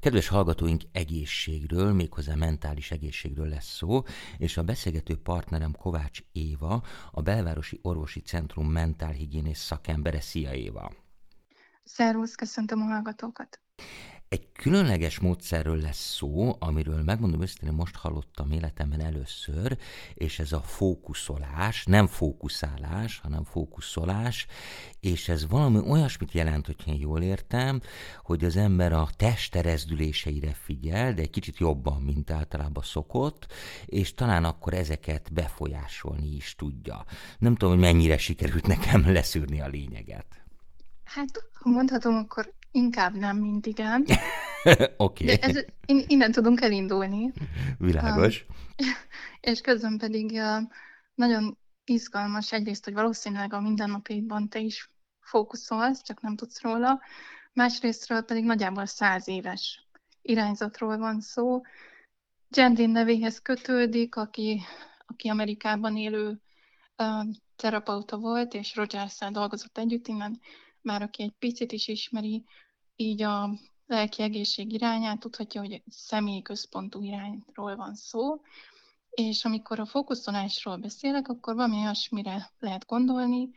Kedves hallgatóink, egészségről, méghozzá mentális egészségről lesz szó, és a beszélgető partnerem Kovács Éva, a Belvárosi Orvosi Centrum mentálhigiénész szakembere. Szia Éva! Szervusz, köszöntöm a hallgatókat! Egy különleges módszerről lesz szó, amiről megmondom őszintén, most hallottam életemben először, és ez a fókuszolás, nem fókuszálás, hanem fókuszolás, és ez valami olyasmit jelent, hogyha én jól értem, hogy az ember a testerezdüléseire figyel, de egy kicsit jobban, mint általában szokott, és talán akkor ezeket befolyásolni is tudja. Nem tudom, hogy mennyire sikerült nekem leszűrni a lényeget. Hát, ha mondhatom, akkor Inkább nem, mint igen. Oké. okay. Ez, innen tudunk elindulni. Világos. Um, és közben pedig uh, nagyon izgalmas egyrészt, hogy valószínűleg a mindennapjaidban te is fókuszolsz, csak nem tudsz róla. Másrésztről pedig nagyjából száz éves irányzatról van szó. Jendrin nevéhez kötődik, aki, aki Amerikában élő uh, terapeuta volt, és rogers dolgozott együtt, innen már aki egy picit is ismeri így a lelki egészség irányát, tudhatja, hogy személyi központú irányról van szó, és amikor a fókuszolásról beszélek, akkor valami olyasmire lehet gondolni,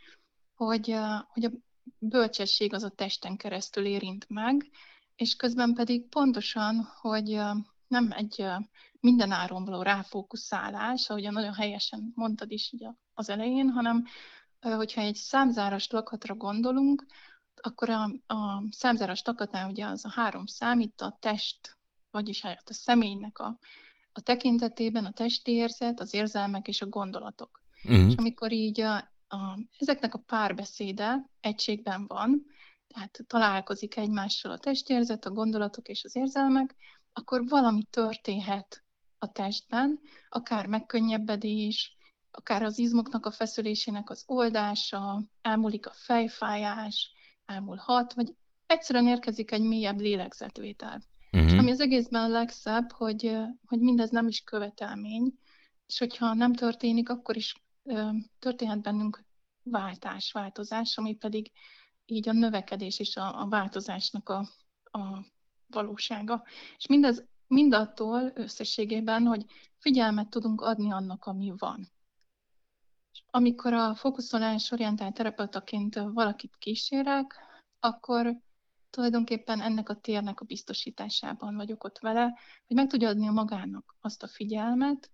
hogy, hogy a bölcsesség az a testen keresztül érint meg, és közben pedig pontosan, hogy nem egy minden áron való ráfókuszálás, ahogyan nagyon helyesen mondtad is így az elején, hanem hogyha egy számzáras lakatra gondolunk, akkor a, a számzáras takatnál ugye az a három szám, itt a test, vagyis hát a személynek a, a tekintetében a testi érzet, az érzelmek és a gondolatok. Uh-huh. És amikor így a, a, ezeknek a párbeszéde egységben van, tehát találkozik egymással a testérzet, a gondolatok és az érzelmek, akkor valami történhet a testben, akár megkönnyebbedés, akár az izmoknak a feszülésének az oldása, elmúlik a fejfájás, elmúlhat, vagy egyszerűen érkezik egy mélyebb lélegzetvétel. Uh-huh. És ami az egészben a legszebb, hogy, hogy mindez nem is követelmény, és hogyha nem történik, akkor is történhet bennünk váltás, változás, ami pedig így a növekedés és a, a változásnak a, a valósága. És mindez mindattól összességében, hogy figyelmet tudunk adni annak, ami van. Amikor a fókuszolás orientált terapeutaként valakit kísérek, akkor tulajdonképpen ennek a térnek a biztosításában vagyok ott vele, hogy meg tudja adni a magának azt a figyelmet,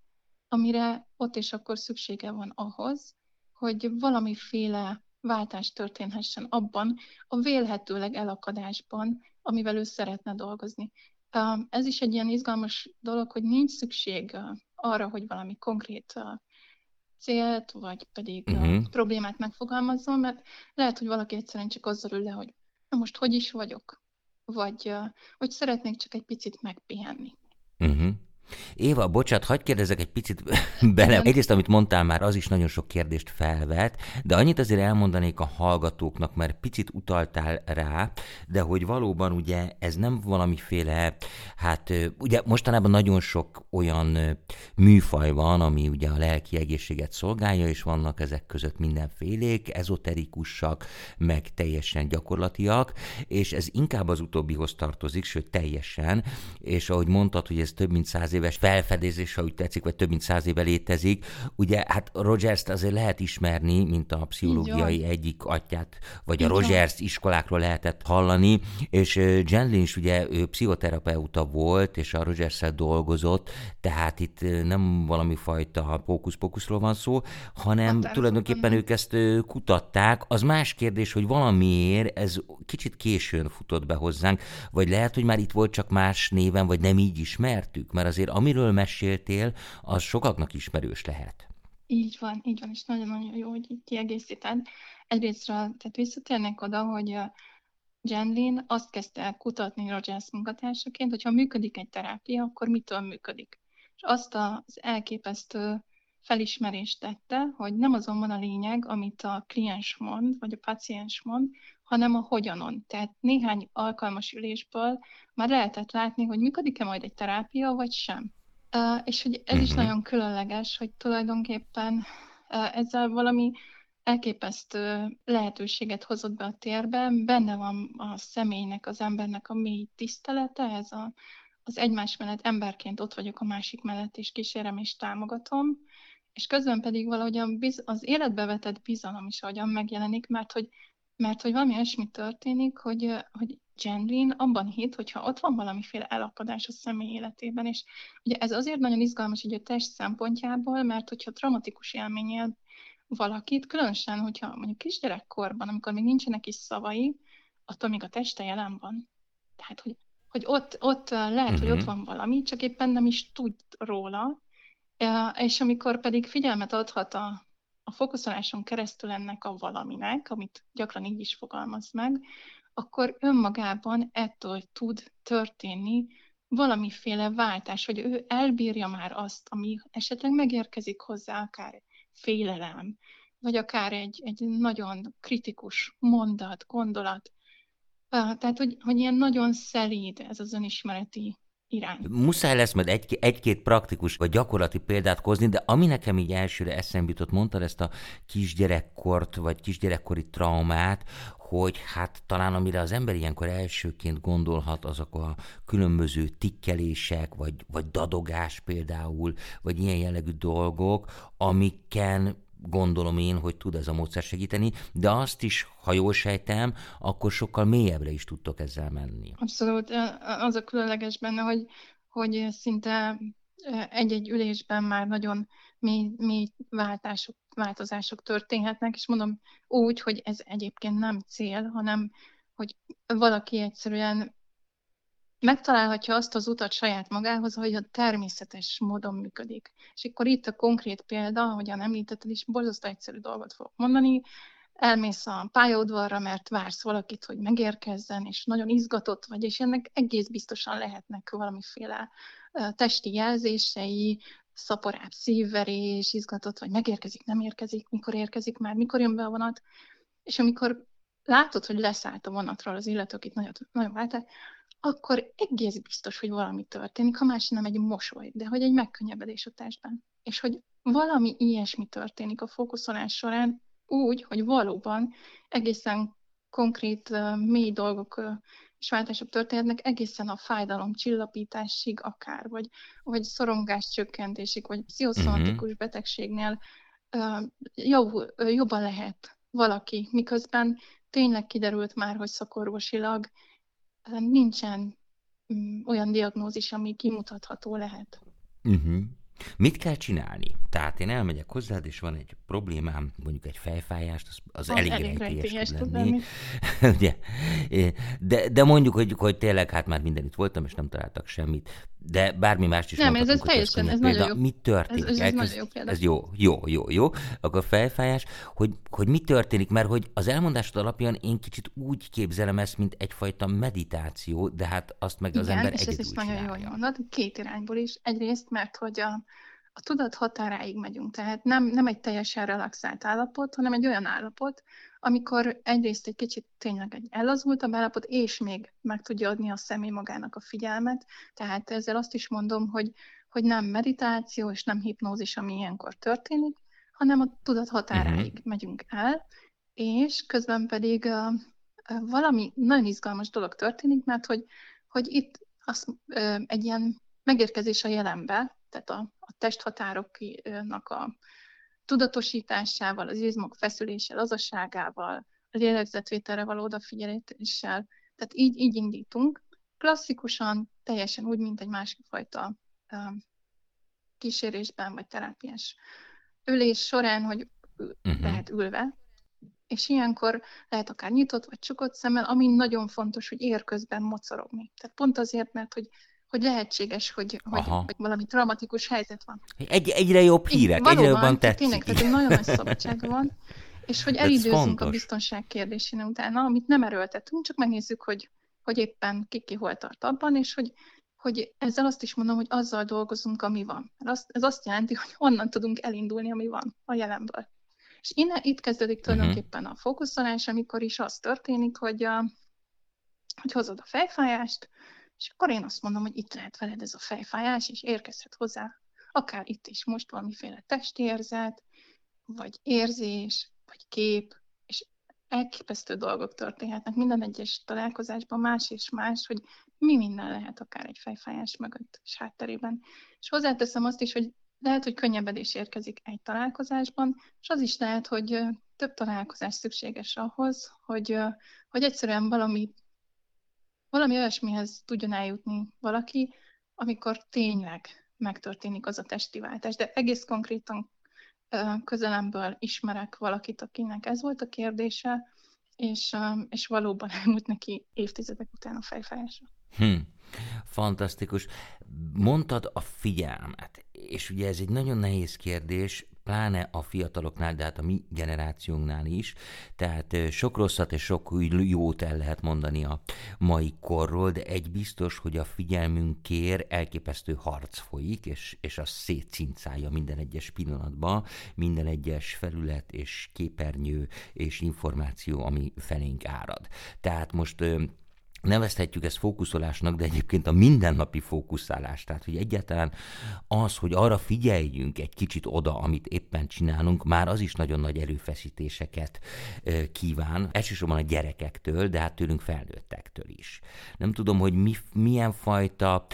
amire ott és akkor szüksége van ahhoz, hogy valamiféle váltás történhessen abban a vélhetőleg elakadásban, amivel ő szeretne dolgozni. Ez is egy ilyen izgalmas dolog, hogy nincs szükség arra, hogy valami konkrét célt, vagy pedig uh-huh. a mhm. problémát megfogalmazzon, mert lehet, hogy valaki egyszerűen csak azzal ül le, hogy na most hogy is vagyok, vagy hogy szeretnék csak egy picit megpihenni. Uh-huh. Éva, bocsát, hagyd kérdezek egy picit bele. Egyrészt, amit mondtál már, az is nagyon sok kérdést felvet, de annyit azért elmondanék a hallgatóknak, mert picit utaltál rá, de hogy valóban ugye ez nem valamiféle, hát ugye mostanában nagyon sok olyan műfaj van, ami ugye a lelki egészséget szolgálja, és vannak ezek között mindenfélék, ezoterikusak, meg teljesen gyakorlatiak, és ez inkább az utóbbihoz tartozik, sőt teljesen, és ahogy mondtad, hogy ez több mint száz éves felfedezés, ha úgy tetszik, vagy több mint száz éve létezik. Ugye hát Rogers-t azért lehet ismerni, mint a pszichológiai egyik atyát, vagy a Rogers iskolákról lehetett hallani, és Jen Lynch ugye ő pszichoterapeuta volt, és a rogers dolgozott, tehát itt nem valami fajta pókusz-pókuszról van szó, hanem hát, tulajdonképpen ők ezt kutatták. Az más kérdés, hogy valamiért ez kicsit későn futott be hozzánk, vagy lehet, hogy már itt volt csak más néven, vagy nem így ismertük, mert azért azért amiről meséltél, az sokaknak ismerős lehet. Így van, így van, és nagyon-nagyon jó, hogy így kiegészíted. Egyrésztről, tehát visszatérnek oda, hogy Jenlin azt kezdte el kutatni Rogers munkatársaként, hogyha működik egy terápia, akkor mitől működik. És azt az elképesztő felismerést tette, hogy nem azon van a lényeg, amit a kliens mond, vagy a paciens mond, hanem a hogyanon. Tehát néhány alkalmas ülésből már lehetett látni, hogy működik-e majd egy terápia, vagy sem. Uh, és hogy ez is mhm. nagyon különleges, hogy tulajdonképpen uh, ezzel valami elképesztő lehetőséget hozott be a térbe, benne van a személynek, az embernek a mély tisztelete, ez a, az egymás mellett emberként ott vagyok a másik mellett, és kísérem és támogatom, és közben pedig valahogy az életbe vetett bizalom is ahogyan megjelenik, mert hogy, mert hogy valami olyasmi történik, hogy, hogy Jendrin abban hitt, hogyha ott van valamiféle elakadás a személy életében, és ugye ez azért nagyon izgalmas hogy a test szempontjából, mert hogyha traumatikus élmény valakit, különösen, hogyha mondjuk kisgyerekkorban, amikor még nincsenek is szavai, attól még a teste jelen van. Tehát, hogy, hogy ott, ott lehet, uh-huh. hogy ott mhm. van valami, csak éppen nem is tud róla, és amikor pedig figyelmet adhat a, a fókuszoláson keresztül ennek a valaminek, amit gyakran így is fogalmaz meg, akkor önmagában ettől tud történni valamiféle váltás, hogy ő elbírja már azt, ami esetleg megérkezik hozzá, akár félelem, vagy akár egy, egy nagyon kritikus mondat, gondolat. Tehát, hogy, hogy ilyen nagyon szelíd ez az önismereti irány. Muszáj lesz majd egy, egy-két praktikus vagy gyakorlati példát hozni, de ami nekem így elsőre eszembe jutott, mondtad ezt a kisgyerekkort, vagy kisgyerekkori traumát, hogy hát talán amire az ember ilyenkor elsőként gondolhat, azok a különböző tikkelések, vagy, vagy dadogás például, vagy ilyen jellegű dolgok, amiken gondolom én, hogy tud ez a módszer segíteni, de azt is, ha jól sejtem, akkor sokkal mélyebbre is tudtok ezzel menni. Abszolút. Az a különleges benne, hogy, hogy szinte egy-egy ülésben már nagyon mély, mély váltások, változások történhetnek, és mondom úgy, hogy ez egyébként nem cél, hanem hogy valaki egyszerűen megtalálhatja azt az utat saját magához, hogy a természetes módon működik. És akkor itt a konkrét példa, ahogyan említetted is, borzasztó egyszerű dolgot fogok mondani, elmész a pályaudvarra, mert vársz valakit, hogy megérkezzen, és nagyon izgatott vagy, és ennek egész biztosan lehetnek valamiféle testi jelzései, szaporább szívverés, izgatott vagy, megérkezik, nem érkezik, mikor érkezik már, mikor jön be a vonat, és amikor látod, hogy leszállt a vonatról az illető, akit nagyon, nagyon vártál, akkor egész biztos, hogy valami történik, ha más nem egy mosoly, de hogy egy megkönnyebbedés a testben. És hogy valami ilyesmi történik a fókuszolás során, úgy, hogy valóban egészen konkrét, mély dolgok és váltások történhetnek egészen a fájdalom csillapításig akár, vagy, vagy szorongás csökkentésig, vagy pszichoszomatikus uh-huh. betegségnél jobb, jobban lehet valaki, miközben tényleg kiderült már, hogy szakorvosilag nincsen mm, olyan diagnózis, ami kimutatható lehet. Uh-huh. Mit kell csinálni? Tehát én elmegyek hozzád, és van egy problémám, mondjuk egy fejfájást, az, az, az elég, elég rejtélyes tud lenni. lenni. de, de mondjuk, hogy, hogy tényleg hát már mindenütt voltam, és nem találtak semmit. De bármi mást is Nem, ez, ez teljesen, ez nagyon jó. Mi történik? Ez, ez, ez, nagyon jó példa. ez jó, jó, jó, jó. Akkor fejfájás, hogy, hogy mi történik, mert hogy az elmondásod alapján én kicsit úgy képzelem ezt, mint egyfajta meditáció, de hát azt meg Igen, az ember és egyedül ez is nagyon jól mondod, két irányból is. Egyrészt, mert hogy a, a tudat határáig megyünk, tehát nem, nem egy teljesen relaxált állapot, hanem egy olyan állapot, amikor egyrészt egy kicsit tényleg egy ellazultabb állapot, és még meg tudja adni a személy magának a figyelmet, tehát ezzel azt is mondom, hogy, hogy nem meditáció és nem hipnózis, ami ilyenkor történik, hanem a tudat határáig uh-huh. megyünk el, és közben pedig uh, valami nagyon izgalmas dolog történik, mert hogy, hogy itt az, uh, egy ilyen megérkezés a jelenbe, tehát a, a testhatároknak a tudatosításával, az izmok feszüléssel, lazaságával, a lélegzetvételre való odafigyeléssel. Tehát így, így indítunk. Klasszikusan teljesen úgy, mint egy másik fajta kísérésben vagy terápiás ülés során, hogy uh-huh. lehet ülve, és ilyenkor lehet akár nyitott vagy csukott szemmel, ami nagyon fontos, hogy érközben mocorogni. Tehát pont azért, mert hogy hogy lehetséges, hogy, hogy, hogy valami traumatikus helyzet van. Egy, egyre jobb hírek, Valóban, egyre jobban tetszik. Tényleg, tehát nagyon nagy szabadság van, és hogy elidőzünk a biztonság kérdésén utána, amit nem erőltetünk, csak megnézzük, hogy, hogy éppen ki, ki hol tart abban, és hogy, hogy ezzel azt is mondom, hogy azzal dolgozunk, ami van. Ez azt jelenti, hogy onnan tudunk elindulni, ami van a jelenből. És innen, itt kezdődik mhm. tulajdonképpen a fókuszolás, amikor is az történik, hogy, a, hogy hozod a fejfájást, és akkor én azt mondom, hogy itt lehet veled ez a fejfájás, és érkezhet hozzá, akár itt is most valamiféle testérzet, vagy érzés, vagy kép, és elképesztő dolgok történhetnek minden egyes találkozásban más és más, hogy mi minden lehet akár egy fejfájás mögött és hátterében. És hozzáteszem azt is, hogy lehet, hogy könnyebbedés érkezik egy találkozásban, és az is lehet, hogy több találkozás szükséges ahhoz, hogy, hogy egyszerűen valami, valami olyasmihez tudjon eljutni valaki, amikor tényleg megtörténik az a testi váltás. De egész konkrétan közelemből ismerek valakit, akinek ez volt a kérdése, és, és valóban elmúlt neki évtizedek után a fejfájása. Hm. Fantasztikus. Mondtad a figyelmet, és ugye ez egy nagyon nehéz kérdés, pláne a fiataloknál, de hát a mi generációnknál is. Tehát sok rosszat és sok jót el lehet mondani a mai korról, de egy biztos, hogy a figyelmünkért elképesztő harc folyik, és, és az szétcincálja minden egyes pillanatban, minden egyes felület és képernyő és információ, ami felénk árad. Tehát most nevezhetjük ezt fókuszolásnak, de egyébként a mindennapi fókuszálás, tehát hogy egyáltalán az, hogy arra figyeljünk egy kicsit oda, amit éppen csinálunk, már az is nagyon nagy erőfeszítéseket kíván, elsősorban a gyerekektől, de hát tőlünk felnőttektől is. Nem tudom, hogy mi, milyen fajta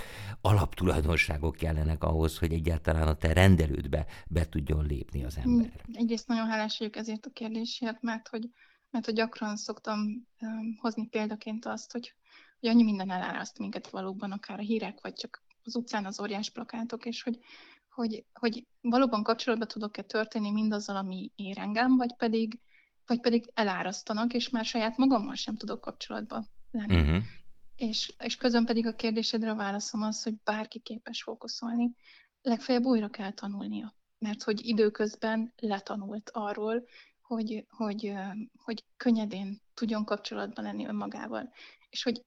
alaptulajdonságok kellenek ahhoz, hogy egyáltalán a te rendelődbe be tudjon lépni az ember. Egyrészt nagyon hálás vagyok ezért a kérdésért, mert hogy mert hogy gyakran szoktam hozni példaként azt, hogy, hogy annyi minden eláraszt minket valóban, akár a hírek, vagy csak az utcán az óriás plakátok, és hogy, hogy, hogy valóban kapcsolatba tudok-e történni mindazzal, ami ér engem, vagy pedig, vagy pedig elárasztanak, és már saját magammal sem tudok kapcsolatba lenni. Uh-huh. És, és közben pedig a kérdésedre a válaszom az, hogy bárki képes fókuszolni, legfeljebb újra kell tanulnia. Mert hogy időközben letanult arról, hogy, hogy, hogy könnyedén tudjon kapcsolatban lenni önmagával. És hogy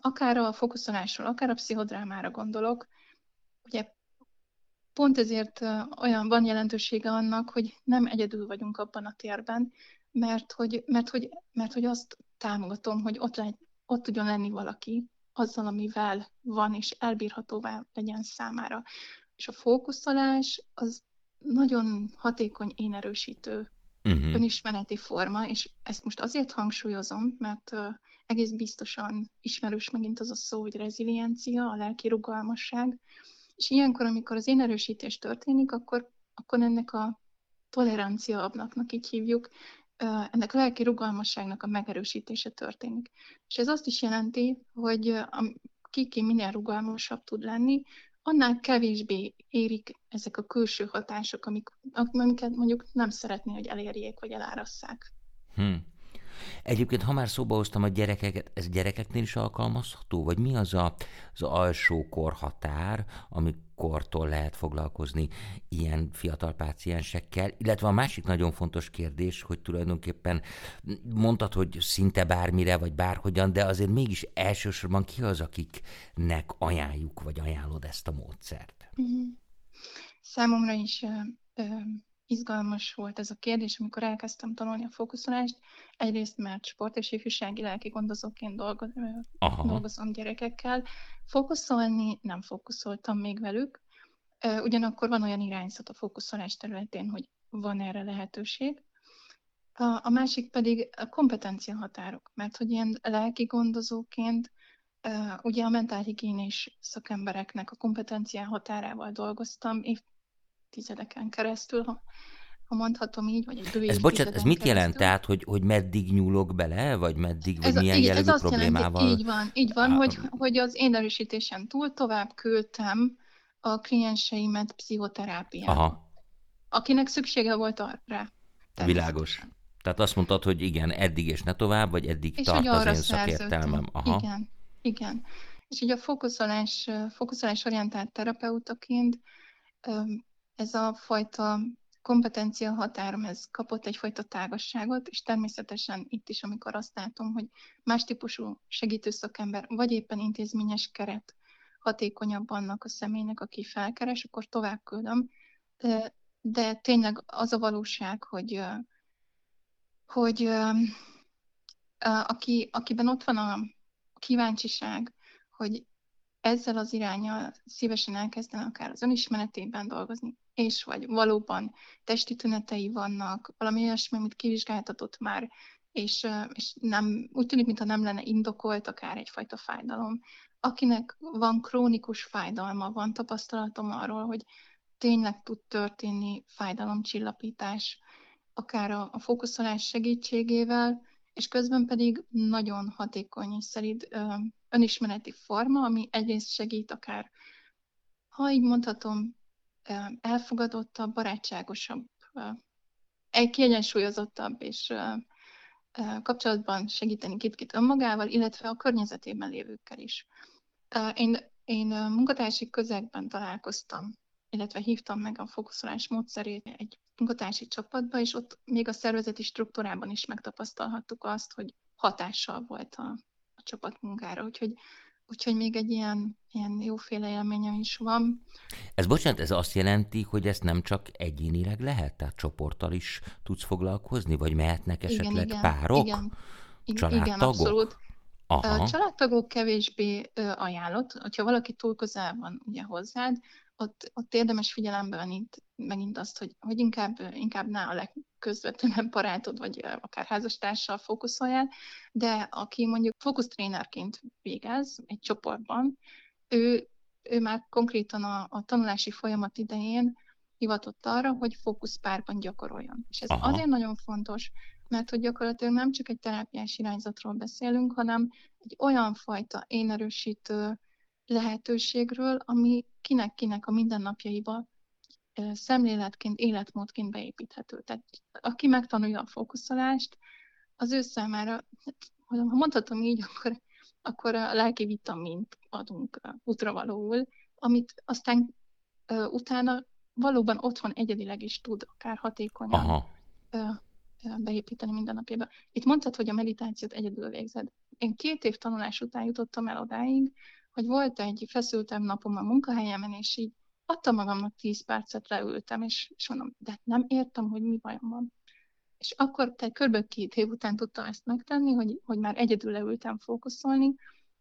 akár a fókuszolásról, akár a pszichodrámára gondolok, ugye pont ezért olyan van jelentősége annak, hogy nem egyedül vagyunk abban a térben, mert hogy, mert hogy, mert hogy azt támogatom, hogy ott, legy, ott tudjon lenni valaki azzal, amivel van, és elbírhatóvá legyen számára. És a fókuszolás az nagyon hatékony énerősítő uh-huh. önismereti forma, és ezt most azért hangsúlyozom, mert uh, egész biztosan ismerős megint az a szó, hogy reziliencia, a lelki rugalmasság, és ilyenkor, amikor az énerősítés történik, akkor, akkor ennek a tolerancia ablaknak így hívjuk, ennek a lelki rugalmasságnak a megerősítése történik. És ez azt is jelenti, hogy ki, ki minél rugalmasabb tud lenni, annál kevésbé érik ezek a külső hatások, amik, amiket mondjuk nem szeretné, hogy elérjék, vagy elárasszák. Hmm. Egyébként, ha már szóba hoztam a gyerekeket, ez gyerekeknél is alkalmazható? Vagy mi az a, az alsó korhatár, amikortól lehet foglalkozni ilyen fiatal páciensekkel? Illetve a másik nagyon fontos kérdés, hogy tulajdonképpen mondtad, hogy szinte bármire, vagy bárhogyan, de azért mégis elsősorban ki az, akiknek ajánljuk, vagy ajánlod ezt a módszert? Mm-hmm. Számomra is izgalmas volt ez a kérdés, amikor elkezdtem tanulni a fókuszolást. Egyrészt, mert sport és ifjúsági lelki gondozóként dolgoz, dolgozom gyerekekkel. Fókuszolni nem fókuszoltam még velük, ugyanakkor van olyan irányzat a fókuszolás területén, hogy van erre lehetőség. A, a másik pedig a kompetencia határok, mert hogy ilyen lelki gondozóként ugye a mentálhigiénés szakembereknek a kompetencia határával dolgoztam, év, évtizedeken keresztül, ha, ha mondhatom így, vagy egy Ez bocsánat, ez mit jelent? Keresztül. Tehát, hogy, hogy meddig nyúlok bele, vagy meddig, vagy ez, milyen így, jellegű ez problémával? Jelenti, így van, így van, hogy, hogy az én erősítésen túl tovább küldtem a klienseimet pszichoterápiába. Aha. Akinek szüksége volt arra. Világos. Tehát azt mondtad, hogy igen, eddig és ne tovább, vagy eddig és tart az én szakértelmem. Aha. Igen, igen. És így a fókuszolás, fókuszolás orientált terapeutaként ez a fajta kompetencia határom, ez kapott egyfajta tágasságot, és természetesen itt is, amikor azt látom, hogy más típusú segítő szakember, vagy éppen intézményes keret hatékonyabb annak a személynek, aki felkeres, akkor tovább küldöm. De, de tényleg az a valóság, hogy, hogy aki, akiben ott van a kíváncsiság, hogy ezzel az irányal szívesen elkezdene akár az önismeretében dolgozni, és vagy valóban testi tünetei vannak, valami olyasmi, amit kivizsgáltatott már, és, és nem, úgy tűnik, mintha nem lenne indokolt akár egyfajta fájdalom. Akinek van krónikus fájdalma, van tapasztalatom arról, hogy tényleg tud történni fájdalomcsillapítás, akár a, a fókuszolás segítségével, és közben pedig nagyon hatékony és szerint önismereti forma, ami egyrészt segít akár, ha így mondhatom, elfogadottabb, barátságosabb, egy kiegyensúlyozottabb és kapcsolatban segíteni kit-kit önmagával, illetve a környezetében lévőkkel is. Én, én munkatársi közegben találkoztam, illetve hívtam meg a fókuszolás módszerét egy munkatársi csapatba, és ott még a szervezeti struktúrában is megtapasztalhattuk azt, hogy hatással volt a, a csapatmunkára. Úgyhogy Úgyhogy még egy ilyen, ilyen jóféle élményem is van. Ez bocsánat, ez azt jelenti, hogy ezt nem csak egyénileg lehet, tehát csoporttal is tudsz foglalkozni, vagy mehetnek esetleg igen, igen, párok? Igen, családtagok? igen abszolút. Aha. Családtagok kevésbé ajánlott, hogyha valaki túl közel van ugye hozzád, ott, ott érdemes figyelembe venni megint azt, hogy, hogy inkább, inkább ne a legközvetlenebb barátod, vagy akár házastársal fókuszáljál, de aki mondjuk fókusztrénerként végez egy csoportban, ő, ő már konkrétan a, a tanulási folyamat idején hivatott arra, hogy fókuszpárban gyakoroljon. És ez Aha. azért nagyon fontos, mert hogy gyakorlatilag nem csak egy terápiás irányzatról beszélünk, hanem egy olyan fajta énerősítő lehetőségről, ami kinek-kinek a mindennapjaiba szemléletként, életmódként beépíthető. Tehát aki megtanulja a fókuszolást, az ő számára, ha mondhatom így, akkor, akkor a lelki vitamint adunk útravalóul, amit aztán utána valóban otthon egyedileg is tud akár hatékonyan Aha. beépíteni mindennapjába. Itt mondtad, hogy a meditációt egyedül végzed. Én két év tanulás után jutottam el odáig, hogy volt egy feszültem napom a munkahelyemen, és így adtam magamnak 10 percet, leültem, és, és mondom, de nem értem, hogy mi bajom van. És akkor, tehát kb. két év után tudtam ezt megtenni, hogy, hogy már egyedül leültem fókuszolni,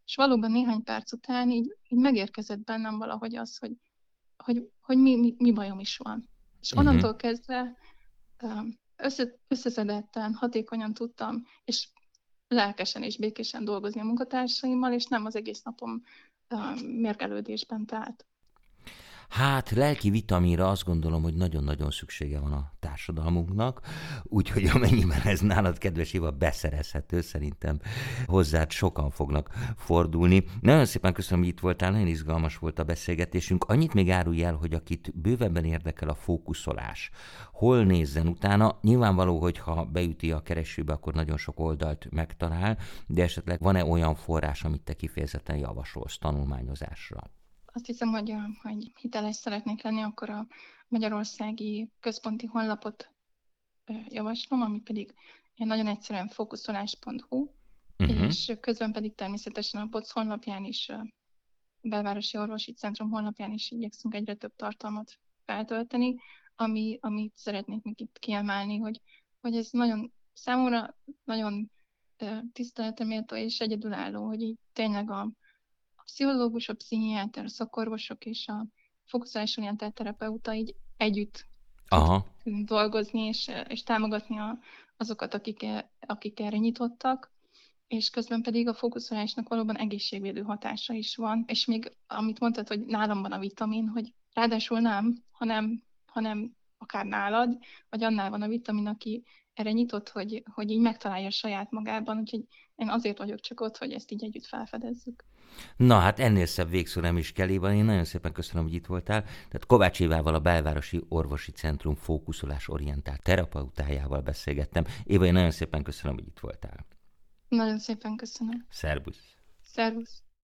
és valóban néhány perc után így, így megérkezett bennem valahogy az, hogy, hogy, hogy mi, mi, mi bajom is van. És uh-huh. onnantól kezdve össze, összeszedetten, hatékonyan tudtam, és lelkesen és békésen dolgozni a munkatársaimmal, és nem az egész napom mérgelődésben telt. Hát lelki vitamira azt gondolom, hogy nagyon-nagyon szüksége van a társadalmunknak, úgyhogy amennyiben ez nálad, kedves Éva, beszerezhető, szerintem hozzád sokan fognak fordulni. Nagyon szépen köszönöm, hogy itt voltál, nagyon izgalmas volt a beszélgetésünk. Annyit még árulj el, hogy akit bővebben érdekel a fókuszolás, hol nézzen utána. Nyilvánvaló, hogy ha beüti a keresőbe, akkor nagyon sok oldalt megtalál, de esetleg van-e olyan forrás, amit te kifejezetten javasolsz tanulmányozásra? Azt hiszem, hogy, hogy hiteles szeretnék lenni, akkor a Magyarországi Központi honlapot javaslom, ami pedig nagyon egyszerűen fókuszolás.hu, uh-huh. és közben pedig természetesen a POC honlapján is, a Belvárosi Orvosi Centrum honlapján is igyekszünk egyre több tartalmat feltölteni, ami, amit szeretnék még itt kiemelni, hogy, hogy ez nagyon számomra nagyon tiszteleteméltó és egyedülálló, hogy így tényleg a, pszichológus, a pszichiáter, a szakorvosok és a fókuszálásorientált terapeuta így együtt Aha. dolgozni és, és támogatni a, azokat, akik, akik erre nyitottak, és közben pedig a fókuszolásnak valóban egészségvédő hatása is van, és még amit mondtad, hogy nálam van a vitamin, hogy ráadásul nem, hanem, hanem akár nálad, vagy annál van a vitamin, aki erre nyitott, hogy, hogy így megtalálja saját magában, úgyhogy én azért vagyok csak ott, hogy ezt így együtt felfedezzük. Na hát ennél szebb végszó nem is kell, Éva. Én nagyon szépen köszönöm, hogy itt voltál. Tehát Kovács Évával a Belvárosi Orvosi Centrum fókuszolás orientált terapeutájával beszélgettem. Éva, én nagyon szépen köszönöm, hogy itt voltál. Nagyon szépen köszönöm. Szerbusz. Szervusz.